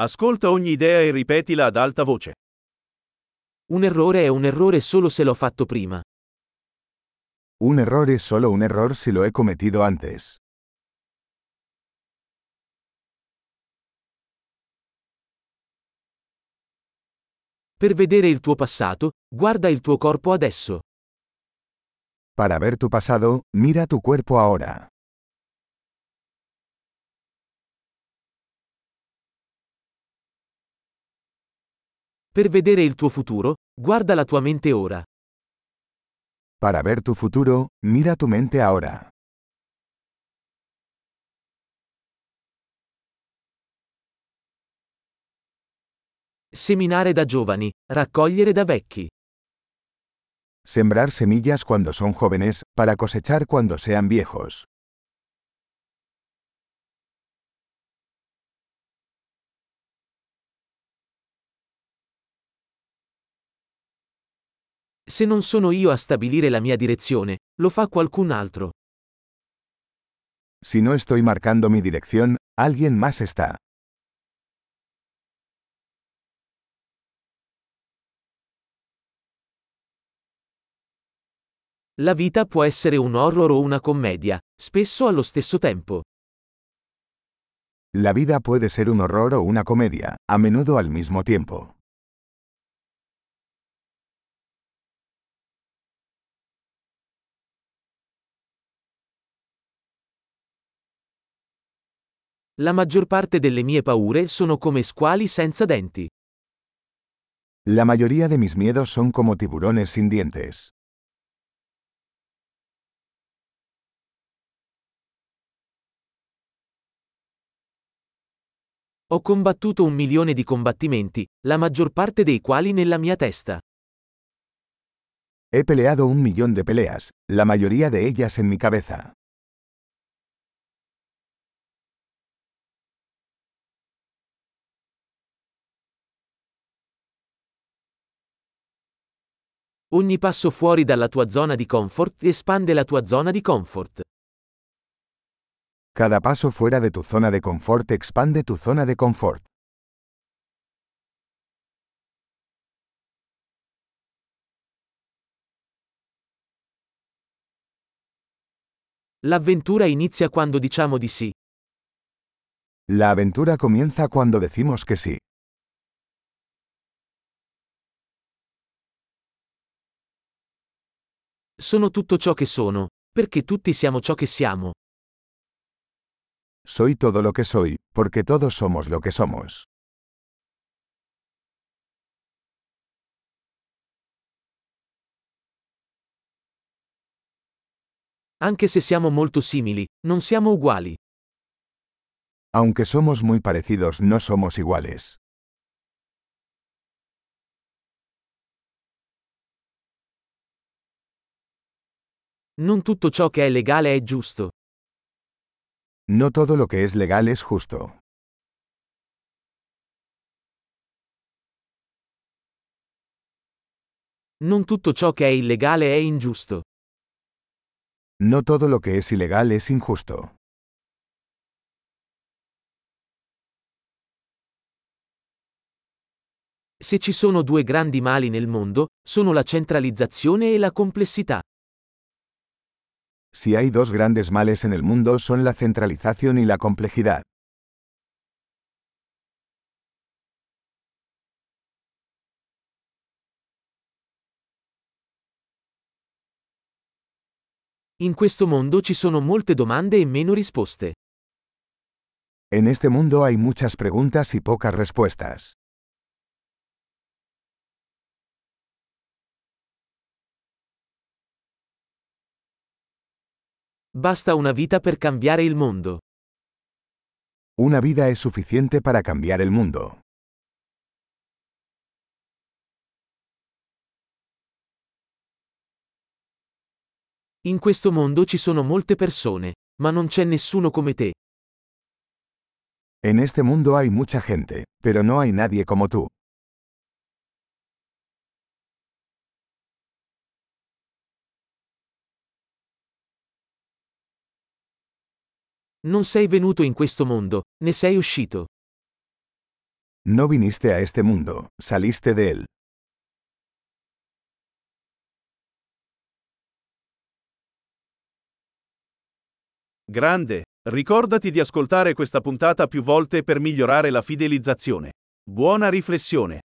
Ascolta ogni idea e ripetila ad alta voce. Un errore è un errore solo se l'ho fatto prima. Un error es solo un error si lo he cometido antes. Per vedere il tuo passato, guarda il tuo corpo adesso. Para ver tu pasado, mira tu cuerpo ahora. Per vedere il tuo futuro, guarda la tua mente ora. Para ver tu futuro, mira tu mente ahora. Seminare da giovani, raccogliere da vecchi. Sembrar semillas cuando son jóvenes, para cosechar cuando sean viejos. Se non sono io a stabilire la mia direzione, lo fa qualcun altro. Si no estoy marcando mi dirección, alguien más está. La vita può essere un horror o una commedia, spesso allo stesso tempo. La vida puede ser un horror o una comedia, a menudo al mismo tiempo. La maggior parte delle mie paure sono come squali senza denti. La mayoría de mis miedos son como tiburones sin dientes. Ho combattuto un milione di combattimenti, la maggior parte dei quali nella mia testa. He peleado un millón de peleas, la mayoría de ellas en mi cabeza. Ogni passo fuori dalla tua zona di comfort espande la tua zona di comfort. Cada paso fuera de tu zona de confort expande tu zona de confort. L'avventura inizia quando diciamo di sì. La aventura comienza cuando decimos que sí. Sono tutto ciò che sono, perché tutti siamo ciò che siamo. Soy todo lo que soy, porque todos somos lo que somos. Anche se siamo molto simili, non siamo uguali. Aunque somos muy parecidos no somos iguales. Non tutto ciò che è legale è giusto. No todo lo que es legal es justo. Non tutto ciò che è illegale è ingiusto. No todo lo que es ilegal es injusto. Se ci sono due grandi mali nel mondo, sono la centralizzazione e la complessità. Si hay dos grandes males en el mundo son la centralización y la complejidad. In questo mondo ci sono molte domande e meno risposte. En este mundo hay muchas preguntas y pocas respuestas. Basta una vita per cambiare il mondo. Una vida es suficiente para cambiar el mundo. In questo mondo ci sono molte persone, ma non c'è nessuno come te. En este mundo hay mucha gente, pero no hay nadie como tú. Non sei venuto in questo mondo, ne sei uscito. No viniste a este mundo, saliste de él. Grande, ricordati di ascoltare questa puntata più volte per migliorare la fidelizzazione. Buona riflessione.